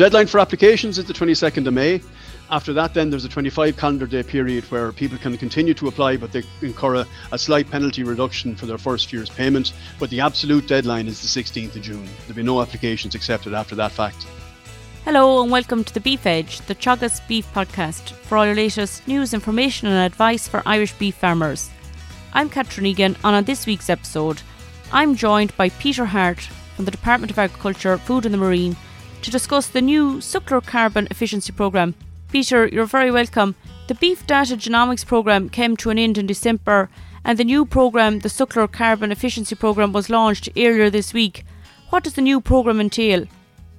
deadline for applications is the 22nd of May. After that, then there's a 25 calendar day period where people can continue to apply, but they incur a, a, slight penalty reduction for their first year's payment. But the absolute deadline is the 16th of June. There'll be no applications accepted after that fact. Hello and welcome to the Beef Edge, the Teagasc Beef Podcast, for all your latest news, information, and advice for Irish beef farmers. I'm Catherine Egan, and on this week's episode, I'm joined by Peter Harte from the Department of Agriculture, Food and the Marine to discuss the new suckler carbon efficiency programme Peter, you're very welcome. The Beef Data Genomics Programme came to an end in December, and the new programme, the Suckler Carbon Efficiency Programme, was launched earlier this week. What does the new programme entail?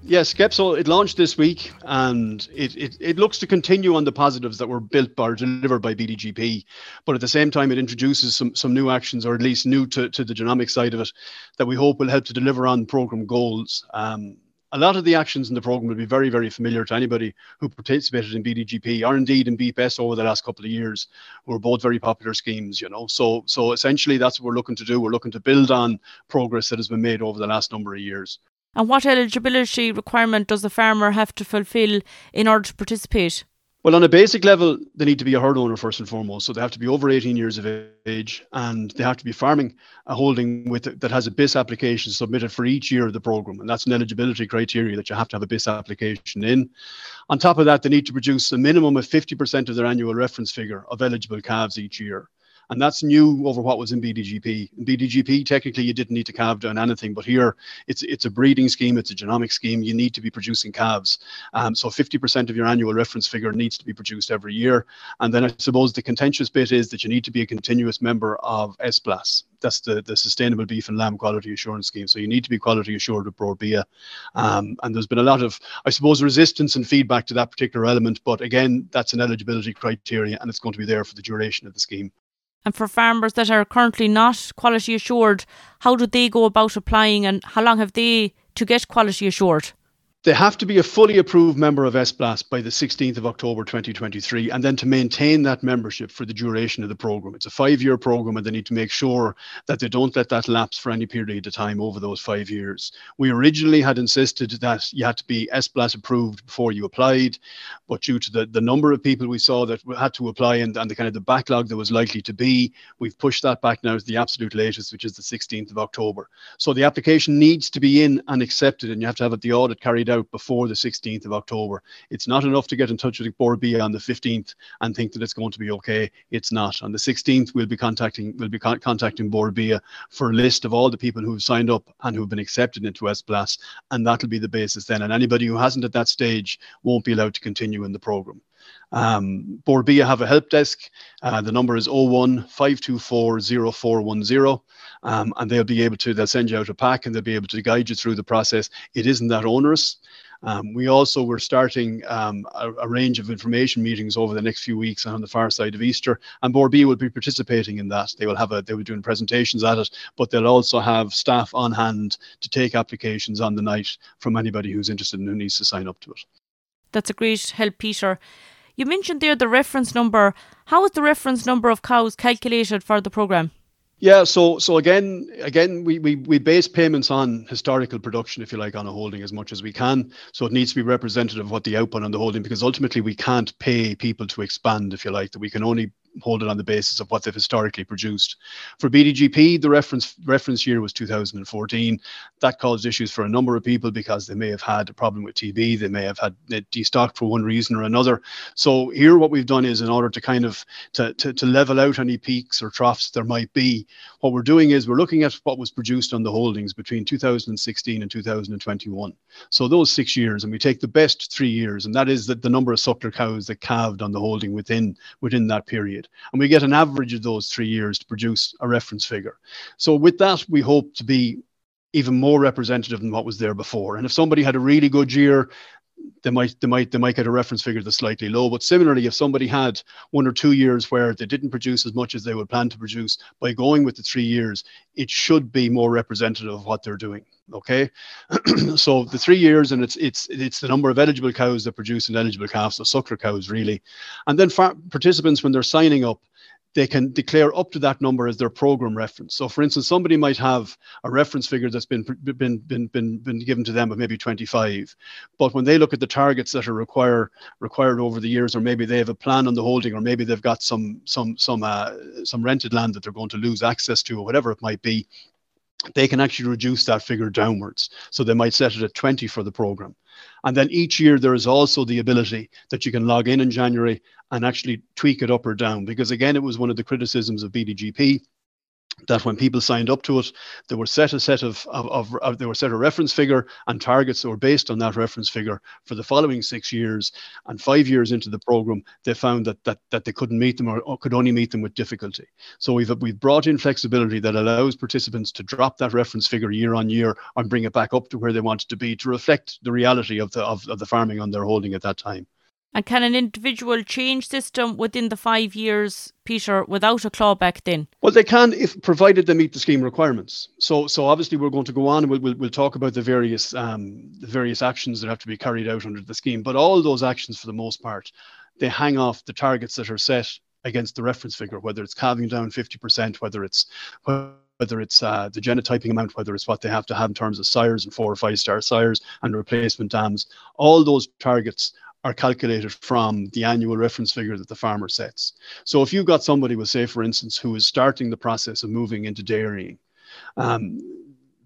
Yes, SCEP so, it launched this week and it, it, it looks to continue on the positives that were built or delivered by BDGP. But at the same time, it introduces some, some new actions, or at least new to, to the genomic side of it, that we hope will help to deliver on programme goals. Um, a lot of the actions in the program will be very, very familiar to anybody who participated in BDGP or indeed in BPS over the last couple of years, were both very popular schemes, you know. So, so essentially, that's what we're looking to do. We're looking to build on progress that has been made over the last number of years. And what eligibility requirement does the farmer have to fulfil in order to participate? Well, on a basic level, they need to be a herd owner first and foremost. So they have to be over 18 years of age and they have to be farming a holding with that has a BISS application submitted for each year of the program. And that's an eligibility criteria that you have to have a BISS application in. On top of that, they need to produce a minimum of 50% of their annual reference figure of eligible calves each year and that's new over what was in BDGP. In BDGP, technically, you didn't need to calve down anything, but here it's it's a breeding scheme, it's a genomic scheme. You need to be producing calves, um, so 50% of your annual reference figure needs to be produced every year. And then I suppose the contentious bit is that you need to be a continuous member of SBLAS. That's the, the Sustainable Beef and Lamb Quality Assurance Scheme. So you need to be quality assured with Bord Um, and there's been a lot of, I suppose, resistance and feedback to that particular element. But again, that's an eligibility criteria and it's going to be there for the duration of the scheme. And for farmers that are currently not quality assured, how do they go about applying and how long have they to get quality assured? They have to be a fully approved member of SBLAS by the 16th of October 2023, and then to maintain that membership for the duration of the program. It's a five year program, and they need to make sure that they don't let that lapse for any period of time over those five years. We originally had insisted that you had to be SBLAS approved before you applied, but due to the, the number of people we saw that had to apply and, and the kind of the backlog that was likely to be, we've pushed that back now to the absolute latest, which is the 16th of October. So the application needs to be in and accepted, and you have to have the audit carried out before the 16th of October. It's not enough to get in touch with Bord Bia on the 15th and think that it's going to be okay. It's not. On the 16th, we'll be contacting we'll be con- contacting Bord Bia for a list of all the people who've signed up and who've been accepted into SBLAS, and that'll be the basis then. And anybody who hasn't at that stage won't be allowed to continue in the program. Um, Bord Bia have a help desk. Uh, the number is 01 524 0410. Um, and they'll be able to, they'll send you out a pack and they'll be able to guide you through the process. It isn't that onerous. Um, we also were starting um, a, a, range of information meetings over the next few weeks on the far side of Easter, and Bord will be participating in that. They will have a they will be doing presentations at it, but they'll also have staff on hand to take applications on the night from anybody who's interested and who needs to sign up to it. That's a great help, Peter. You mentioned there the reference number. How is the reference number of cows calculated for the programme? Yeah, so so again, again, we, we we base payments on historical production, if you like, on a holding as much as we can. So it needs to be representative of what the output on the holding, because ultimately we can't pay people to expand, if you like. That we can only hold it on the basis of what they've historically produced. For BDGP, the reference reference year was 2014. That caused issues for a number of people because they may have had a problem with TB, they may have had it destocked for one reason or another. So here, what we've done is in order to kind of to, to, to level out any peaks or troughs there might be, what we're doing is we're looking at what was produced on the holdings between 2016 and 2021. So those six years, and we take the best three years, and that is that the number of suckler cows that calved on the holding within within that period period. And we get an average of those three years to produce a reference figure. So with that, we hope to be even more representative than what was there before. And if somebody had a really good year, they might they might they might get a reference figure that's slightly low. But similarly, if somebody had one or two years where they didn't produce as much as they would plan to produce, by going with the three years, it should be more representative of what they're doing. Okay, so the three years, and it's it's it's the number of eligible cows that produce an eligible calf, so suckler cows really, and then far- participants when they're signing up, they can declare up to that number as their program reference. So, for instance, somebody might have a reference figure that's been been been been, been given to them of maybe 25, but when they look at the targets that are require required over the years, or maybe they have a plan on the holding, or maybe they've got some some some uh, some rented land that they're going to lose access to, or whatever it might be, they can actually reduce that figure downwards. So they might set it at 20 for the program. And then each year, there is also the ability that you can log in in January and actually tweak it up or down. Because again, it was one of the criticisms of BDGP that when people signed up to it, they were set a set of, of, of, of, they were set a reference figure and targets that were based on that reference figure for the following six years. And five years into the program, they found that that, that they couldn't meet them or, or could only meet them with difficulty. So we've we've brought in flexibility that allows participants to drop that reference figure year on year and bring it back up to where they want it to be to reflect the reality of the of, of the farming on their holding at that time. And can an individual change system within the five years, Peter, without a clawback then? Well, they can if provided they meet the scheme requirements. So, so obviously we're going to go on and we'll, we'll, we'll talk about the various um, the various actions that have to be carried out under the scheme. But all those actions, for the most part, they hang off the targets that are set against the reference figure, whether it's calving down 50%, whether it's whether it's uh, the genotyping amount, whether it's what they have to have in terms of sires and four or five star sires and replacement dams, all those targets are calculated from the annual reference figure that the farmer sets. So if you've got somebody with, say, for instance, who is starting the process of moving into dairying, um,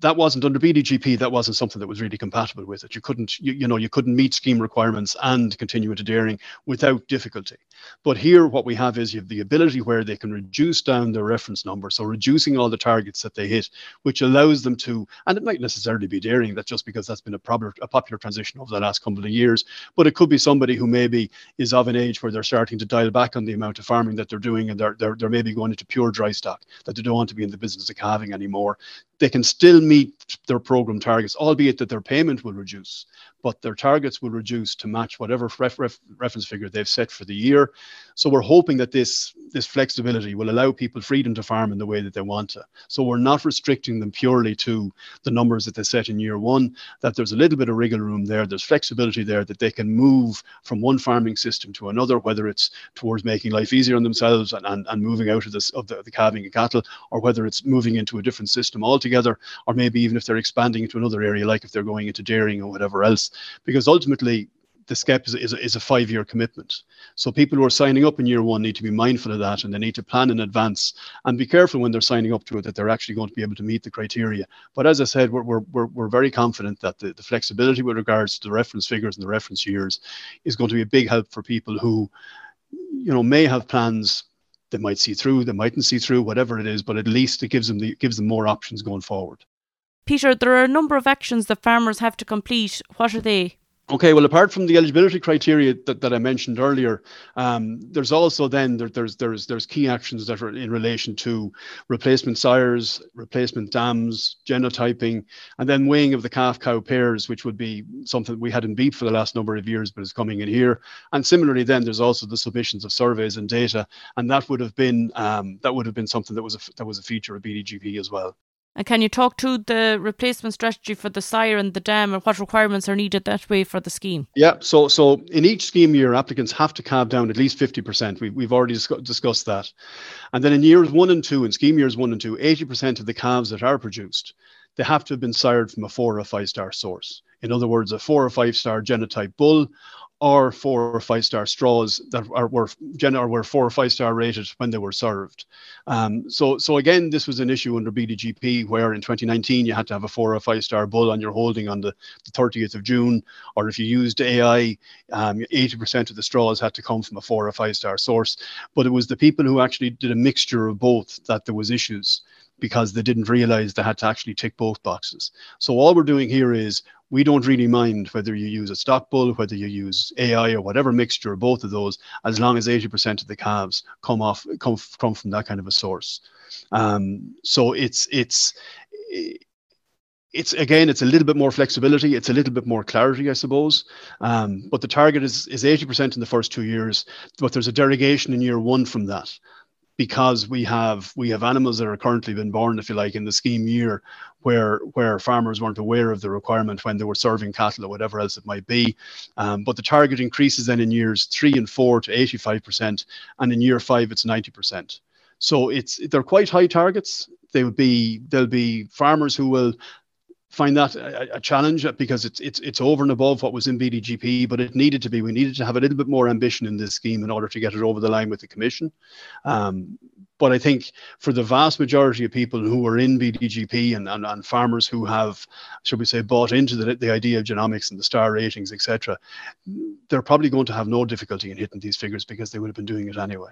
that wasn't under BDGP. That wasn't something that was really compatible with it. You couldn't, you, you know, you couldn't meet scheme requirements and continue into dairying without difficulty. But here, what we have is you have the ability where they can reduce down their reference number, so reducing all the targets that they hit, which allows them to, and it might necessarily be dairying. That's just because that's been a, a popular transition over the last couple of years. But it could be somebody who maybe is of an age where they're starting to dial back on the amount of farming that they're doing, and they're they're, they're maybe going into pure dry stock that they don't want to be in the business of calving anymore. They can still meet their program targets, albeit that their payment will reduce, but their targets will reduce to match whatever ref, ref, reference figure they've set for the year. So we're hoping that this this flexibility will allow people freedom to farm in the way that they want to. So we're not restricting them purely to the numbers that they set in year one. That there's a little bit of wriggle room there. There's flexibility there that they can move from one farming system to another, whether it's towards making life easier on themselves and, and, and moving out of this of the, the calving of cattle, or whether it's moving into a different system altogether, or maybe even if they're expanding into another area, like if they're going into dairying or whatever else. Because ultimately, the SCEP is, is, a, is a five year commitment. So people who are signing up in year one need to be mindful of that and they need to plan in advance and be careful when they're signing up to it that they're actually going to be able to meet the criteria. But as I said, we're, we're, we're, we're very confident that the, the flexibility with regards to the reference figures and the reference years is going to be a big help for people who, you know, may have plans they might see through, they mightn't see through, whatever it is, but at least it gives them the, gives them more options going forward. Peter, there are a number of actions that farmers have to complete. What are they? Okay, well, apart from the eligibility criteria that, that I mentioned earlier, um, there's also then there, there's there's there's key actions that are in relation to replacement sires, replacement dams, genotyping, and then weighing of the calf cow pairs, which would be something we hadn't beat for the last number of years, but is coming in here. And similarly, then there's also the submissions of surveys and data, and that would have been um, that would have been something that was a, that was a feature of BDGP as well. And can you talk to the replacement strategy for the sire and the dam and what requirements are needed that way for the scheme? Yeah, so so in each scheme year, applicants have to calve down at least 50%. We, we've already dis- discussed that. And then in years one and two, in scheme years one and two, 80% of the calves that are produced, they have to have been sired from a four or five star source. In other words, a four or five star genotype bull or four or five star straws that are, were or were four or five star rated when they were served. Um, so so again, this was an issue under BDGP where in 2019 you had to have a four or five star bull on your holding on the, the 30th of June, or if you used AI, um, 80% of the straws had to come from a four or five star source. But it was the people who actually did a mixture of both that there was issues because they didn't realize they had to actually tick both boxes. So all we're doing here is we don't really mind whether you use a stock bull, whether you use AI or whatever mixture both of those, as long as 80% of the calves come off come, come from that kind of a source. Um, so it's it's it's again it's a little bit more flexibility it's a little bit more clarity i suppose um, but the target is is 80% in the first two years but there's a derogation in year one from that because we have we have animals that are currently been born, if you like, in the scheme year, where where farmers weren't aware of the requirement when they were serving cattle or whatever else it might be. Um, but the target increases then in years three and four to 85%, and in year five it's 90%. So it's they're quite high targets. They would be there'll be farmers who will find that a, a, challenge because it's it's it's over and above what was in BDGP, but it needed to be. We needed to have a little bit more ambition in this scheme in order to get it over the line with the Commission. Um, but I think for the vast majority of people who are in BDGP and, and, and farmers who have, should we say, bought into the, the idea of genomics and the star ratings, etc., they're probably going to have no difficulty in hitting these figures because they would have been doing it anyway.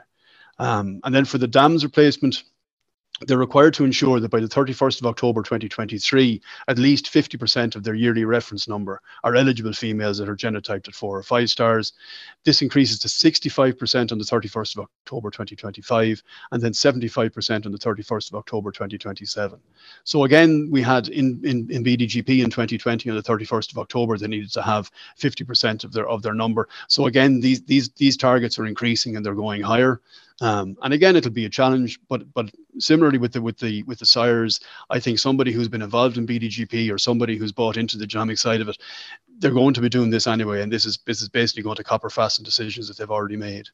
Um, and then for the dams replacement, they're required to ensure that by the 31st of October 2023, at least 50% of their yearly reference number are eligible females that are genotyped at four or five stars. This increases to 65% on the 31st of October 2025, and then 75% on the 31st of October 2027. So again, we had in, in, in BDGP in 2020 on the 31st of October, they needed to have 50% of their of their number. So again, these these these targets are increasing and they're going higher. Um, and again, it'll be a challenge, but but similarly with the with the with the sires, I think somebody who's been involved in BDGP or somebody who's bought into the genomic side of it, they're going to be doing this anyway, and this is this is basically going to copper fasten decisions that they've already made.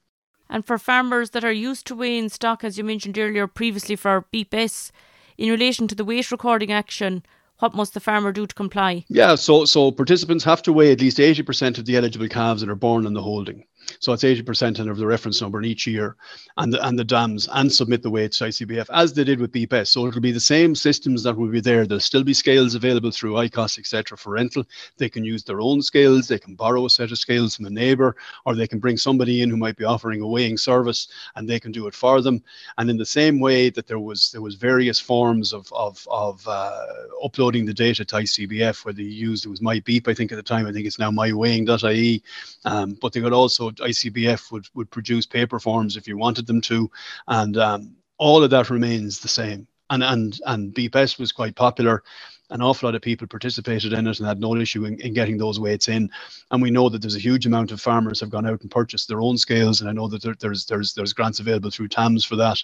And for farmers that are used to weighing stock, as you mentioned earlier previously for BPS, in relation to the weight recording action, what must the farmer do to comply? Yeah, so so participants have to weigh at least 80% of the eligible calves that are born in the holding. So it's 80% of the reference number in each year and the, and the dams and submit the weights to ICBF as they did with BPS. So it'll be the same systems that will be there. There'll still be scales available through ICOS, etc. for rental. They can use their own scales. They can borrow a set of scales from a neighbor or they can bring somebody in who might be offering a weighing service and they can do it for them. And in the same way that there was there was various forms of, of, of uh, uploading the data to ICBF, whether you used it was MyBeep, I think at the time, I think it's now myweighing.ie. Um, but they could also ICBF would, would produce paper forms if you wanted them to, and um, all of that remains the same. And and and BPS was quite popular. An awful lot of people participated in it and had no issue in, in getting those weights in. And we know that there's a huge amount of farmers have gone out and purchased their own scales, and I know that there, there's there's there's grants available through TAMS for that.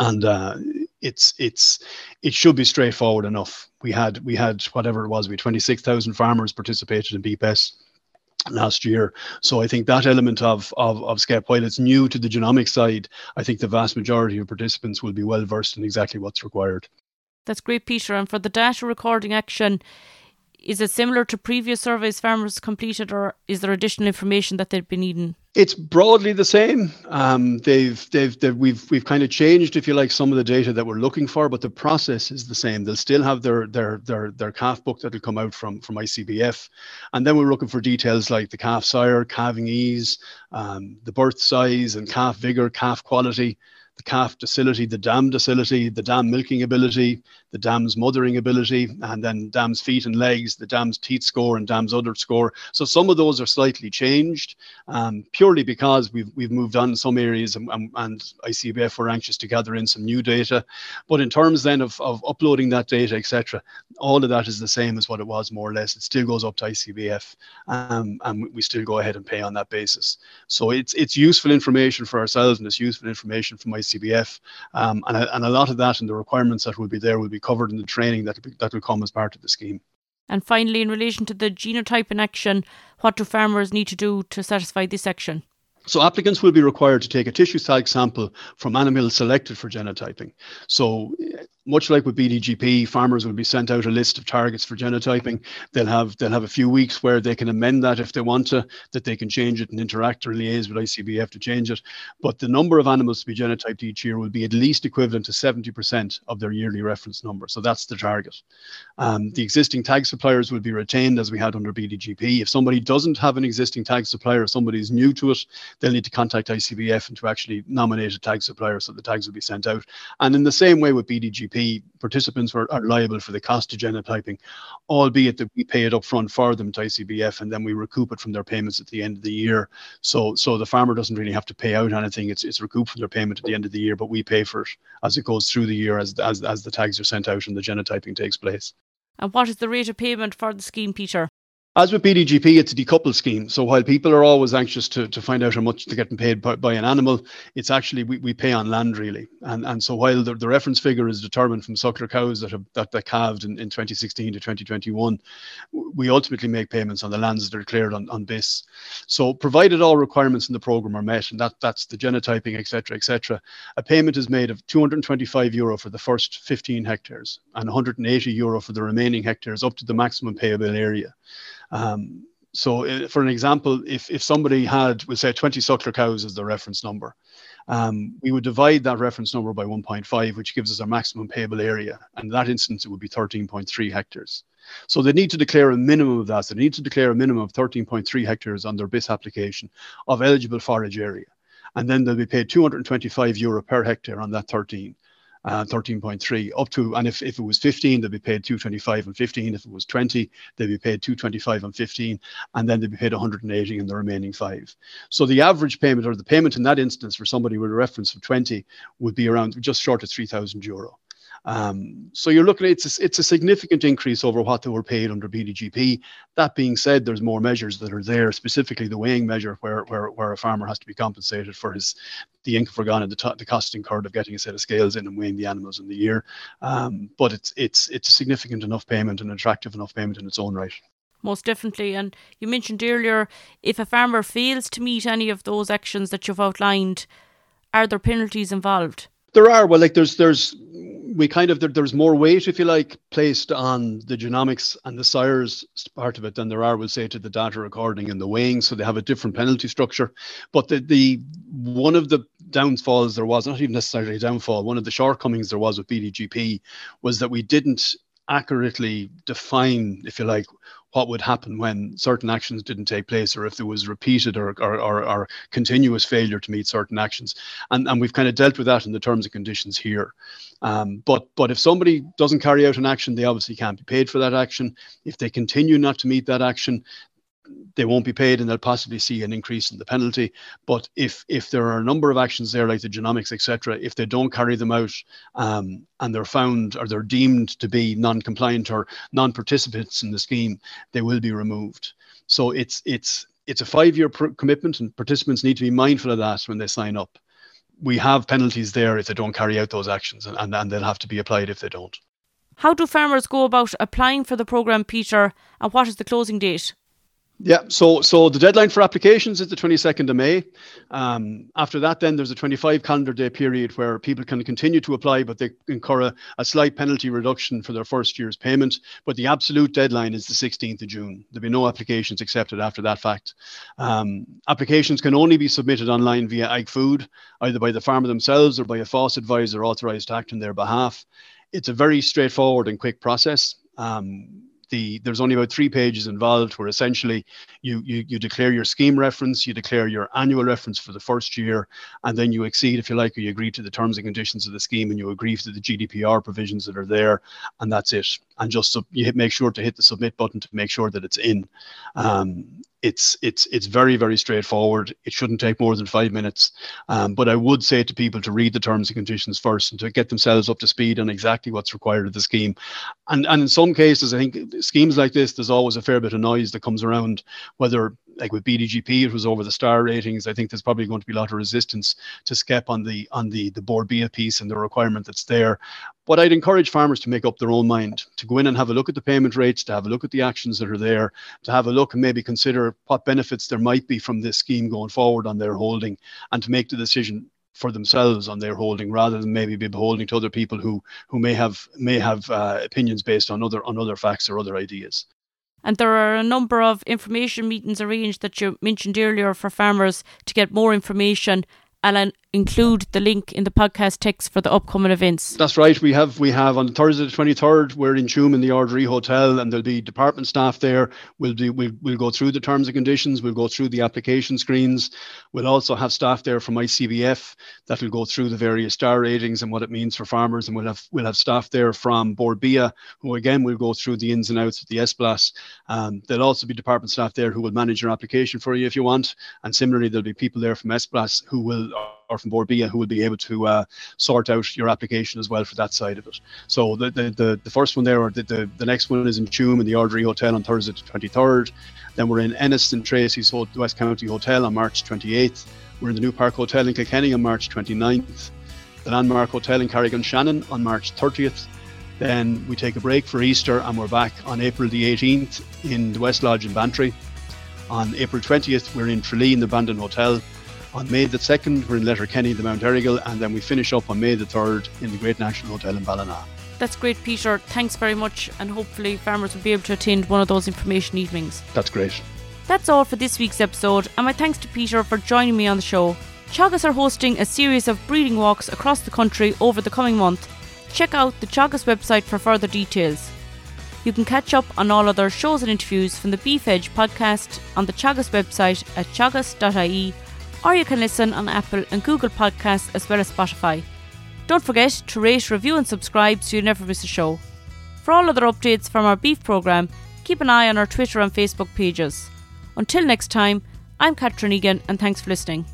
And uh, it's it's it should be straightforward enough. We had we had whatever it was, we 26,000 farmers participated in BPS last year. So I think that element of, of, of SCEP, while it's new to the genomic side, I think the vast majority of participants will be well versed in exactly what's required. That's great, Peter. And for the data recording action, is it similar to previous surveys farmers completed, or is there additional information that they've been needing? It's broadly the same. Um, they've, they've, they've, we've, we've kind of changed, if you like, some of the data that we're looking for, but the process is the same. They'll still have their, their, their, their calf book that'll come out from, from ICBF. And then we're looking for details like the calf sire, calving ease, um, the birth size and calf vigor, calf quality, the calf docility, the dam docility, the dam milking ability, the dam's mothering ability, and then dam's feet and legs, the dam's teat score and dam's udder score. So some of those are slightly changed, um, purely because we've we've moved on in some areas, and, and, and ICBF were anxious to gather in some new data. But in terms then of, of uploading that data, etc., all of that is the same as what it was more or less. It still goes up to ICBF, um, and we still go ahead and pay on that basis. So it's it's useful information for ourselves, and it's useful information for ICBF, um, and, and a lot of that and the requirements that will be there will be covered in the training that that will come as part of the scheme. And finally, in relation to the genotype in action, what do farmers need to do to satisfy this action? So applicants will be required to take a tissue tag sample from animals selected for genotyping. So much like with BDGP, farmers will be sent out a list of targets for genotyping. They'll have they'll have a few weeks where they can amend that if they want to, that they can change it and interact or liaise with ICBF to change it. But the number of animals to be genotyped each year will be at least equivalent to 70% of their yearly reference number. So that's the target. Um, the existing tag suppliers will be retained as we had under BDGP. If somebody doesn't have an existing tag supplier, somebody's new to it, they'll need to contact ICBF and to actually nominate a tag supplier so the tags will be sent out. And in the same way with BDGP, participants are, are liable for the cost of genotyping, albeit that we pay it up front for them to ICBF and then we recoup it from their payments at the end of the year. So so the farmer doesn't really have to pay out anything. It's it's recouped from their payment at the end of the year, but we pay for it as it goes through the year as as, as the tags are sent out and the genotyping takes place. And what is the rate of payment for the scheme, Peter? As with BDGP, it's a decoupled scheme. So while people are always anxious to, to find out how much they're getting paid by, by an animal, it's actually we, we pay on land really. And and so while the, the reference figure is determined from suckler cows that have that, that calved in, in 2016 to 2021, we ultimately make payments on the lands that are cleared on, on BISS. So provided all requirements in the program are met, and that that's the genotyping, etc., etc., a payment is made of 225 euro for the first 15 hectares and 180 euro for the remaining hectares up to the maximum payable area. Um, so, uh, for an example, if, if somebody had, we'll say 20 suckler cows as the reference number, um, we would divide that reference number by 1.5, which gives us our maximum payable area. And in that instance, it would be 13.3 hectares. So they need to declare a minimum of that. So they need to declare a minimum of 13.3 hectares on their BISS application of eligible forage area. And then they'll be paid 225 euro per hectare on that 13 uh, 13.3 up to, and if, if it was 15, they'd be paid 225 and 15. If it was 20, they'd be paid 225 and 15, and then they'd be paid 180 in the remaining five. So the average payment or the payment in that instance for somebody with a reference of 20 would be around just short of 3,000 euro. Um, so you're looking at it's a, it's a significant increase over what they were paid under BDGP. That being said, there's more measures that are there, specifically the weighing measure, where where, where a farmer has to be compensated for his the income forgone and the, t- the cost incurred of getting a set of scales in and weighing the animals in the year. Um, but it's it's it's a significant enough payment and attractive enough payment in its own right most definitely. And you mentioned earlier if a farmer fails to meet any of those actions that you've outlined, are there penalties involved? There are. Well, like there's there's we kind of there, there's more weight, if you like, placed on the genomics and the sires part of it than there are, we'll say, to the data recording and the weighing. So they have a different penalty structure. But the the one of the downfalls there was not even necessarily a downfall. One of the shortcomings there was with BDGP was that we didn't accurately define, if you like, what would happen when certain actions didn't take place or if there was repeated or, or, or, or, continuous failure to meet certain actions. And, and we've kind of dealt with that in the terms and conditions here. Um, but, but if somebody doesn't carry out an action, they obviously can't be paid for that action. If they continue not to meet that action, they won't be paid and they'll possibly see an increase in the penalty. But if if there are a number of actions there, like the genomics, etc., if they don't carry them out um, and they're found or they're deemed to be non-compliant or non-participants in the scheme, they will be removed. So it's it's it's a five-year pr- commitment, and participants need to be mindful of that when they sign up. We have penalties there if they don't carry out those actions, and, and, and they'll have to be applied if they don't. How do farmers go about applying for the programme, Peter, and what is the closing date? Yeah, so so the deadline for applications is the 22nd of May. Um, after that, then there's a 25 calendar day period where people can continue to apply, but they incur a, a, slight penalty reduction for their first year's payment. But the absolute deadline is the 16th of June. There'll be no applications accepted after that fact. Um, applications can only be submitted online via AgFood, either by the farmer themselves or by a FÁS advisor authorised to act on their behalf. It's a very straightforward and quick process. Um, the there's only about three pages involved where essentially you, you you declare your scheme reference, you declare your annual reference for the first year, and then you exceed, if you like, or you agree to the terms and conditions of the scheme, and you agree to the GDPR provisions that are there, and that's it. And just so you hit, make sure to hit the submit button to make sure that it's in. Um, it's it's it's very very straightforward. It shouldn't take more than five minutes. Um, but I would say to people to read the terms and conditions first and to get themselves up to speed on exactly what's required of the scheme. And and in some cases, I think schemes like this, there's always a fair bit of noise that comes around whether like with BDGP, it was over the star ratings. I think there's probably going to be a lot of resistance to SCEP on the on the the Bord Bia piece and the requirement that's there. But I'd encourage farmers to make up their own mind, to go in and have a look at the payment rates, to have a look at the actions that are there, to have a look and maybe consider what benefits there might be from this scheme going forward on their holding, and to make the decision for themselves on their holding rather than maybe be beholden to other people who who may have may have uh, opinions based on other on other facts or other ideas. And there are a number of information meetings arranged that you mentioned earlier for farmers to get more information and include the link in the podcast text for the upcoming events. That's right. We have we have on Thursday the twenty third. We're in Tuam in the Ard Hotel, and there'll be department staff there. We'll do we'll, we'll go through the terms and conditions. We'll go through the application screens. We'll also have staff there from ICBF that will go through the various star ratings and what it means for farmers. And we'll have we'll have staff there from Bord Bia, who again will go through the ins and outs of the SBLAS. Um, there'll also be department staff there who will manage your application for you if you want. And similarly, there'll be people there from SBLAS who will or from Bia who will be able to uh, sort out your application as well for that side of it. So the the, the, the first one there, or the, the, the next one is in Tuam in the Ard Rí Hotel on Thursday the 23rd. Then we're in Ennis and Treacy's West County Hotel on March 28th. We're in the New Park Hotel in Kilkenny on March 29th. The Landmark Hotel in Carrick-on-Shannon on March 30th. Then we take a break for Easter and we're back on April the 18th in the West Lodge in Bantry. On April 20th, we're in Tralee in the Brandon Hotel. On May the 2nd, we're in Letterkenny, the Mount Errigal, and then we finish up on May the 3rd in the Great National Hotel in Ballina. That's great, Peter. Thanks very much, and hopefully, farmers will be able to attend one of those information evenings. That's great. That's all for this week's episode, and my thanks to Peter for joining me on the show. Teagasc are hosting a series of breeding walks across the country over the coming month. Check out the Teagasc website for further details. You can catch up on all other shows and interviews from the Beef Edge podcast on the Chagas website at teagasc.ie, or you can listen on Apple and Google Podcasts as well as Spotify. Don't forget to rate, review, and subscribe so you never miss a show. For all other updates from our beef programme, keep an eye on our Twitter and Facebook pages. Until next time, I'm Katrin Egan, and thanks for listening.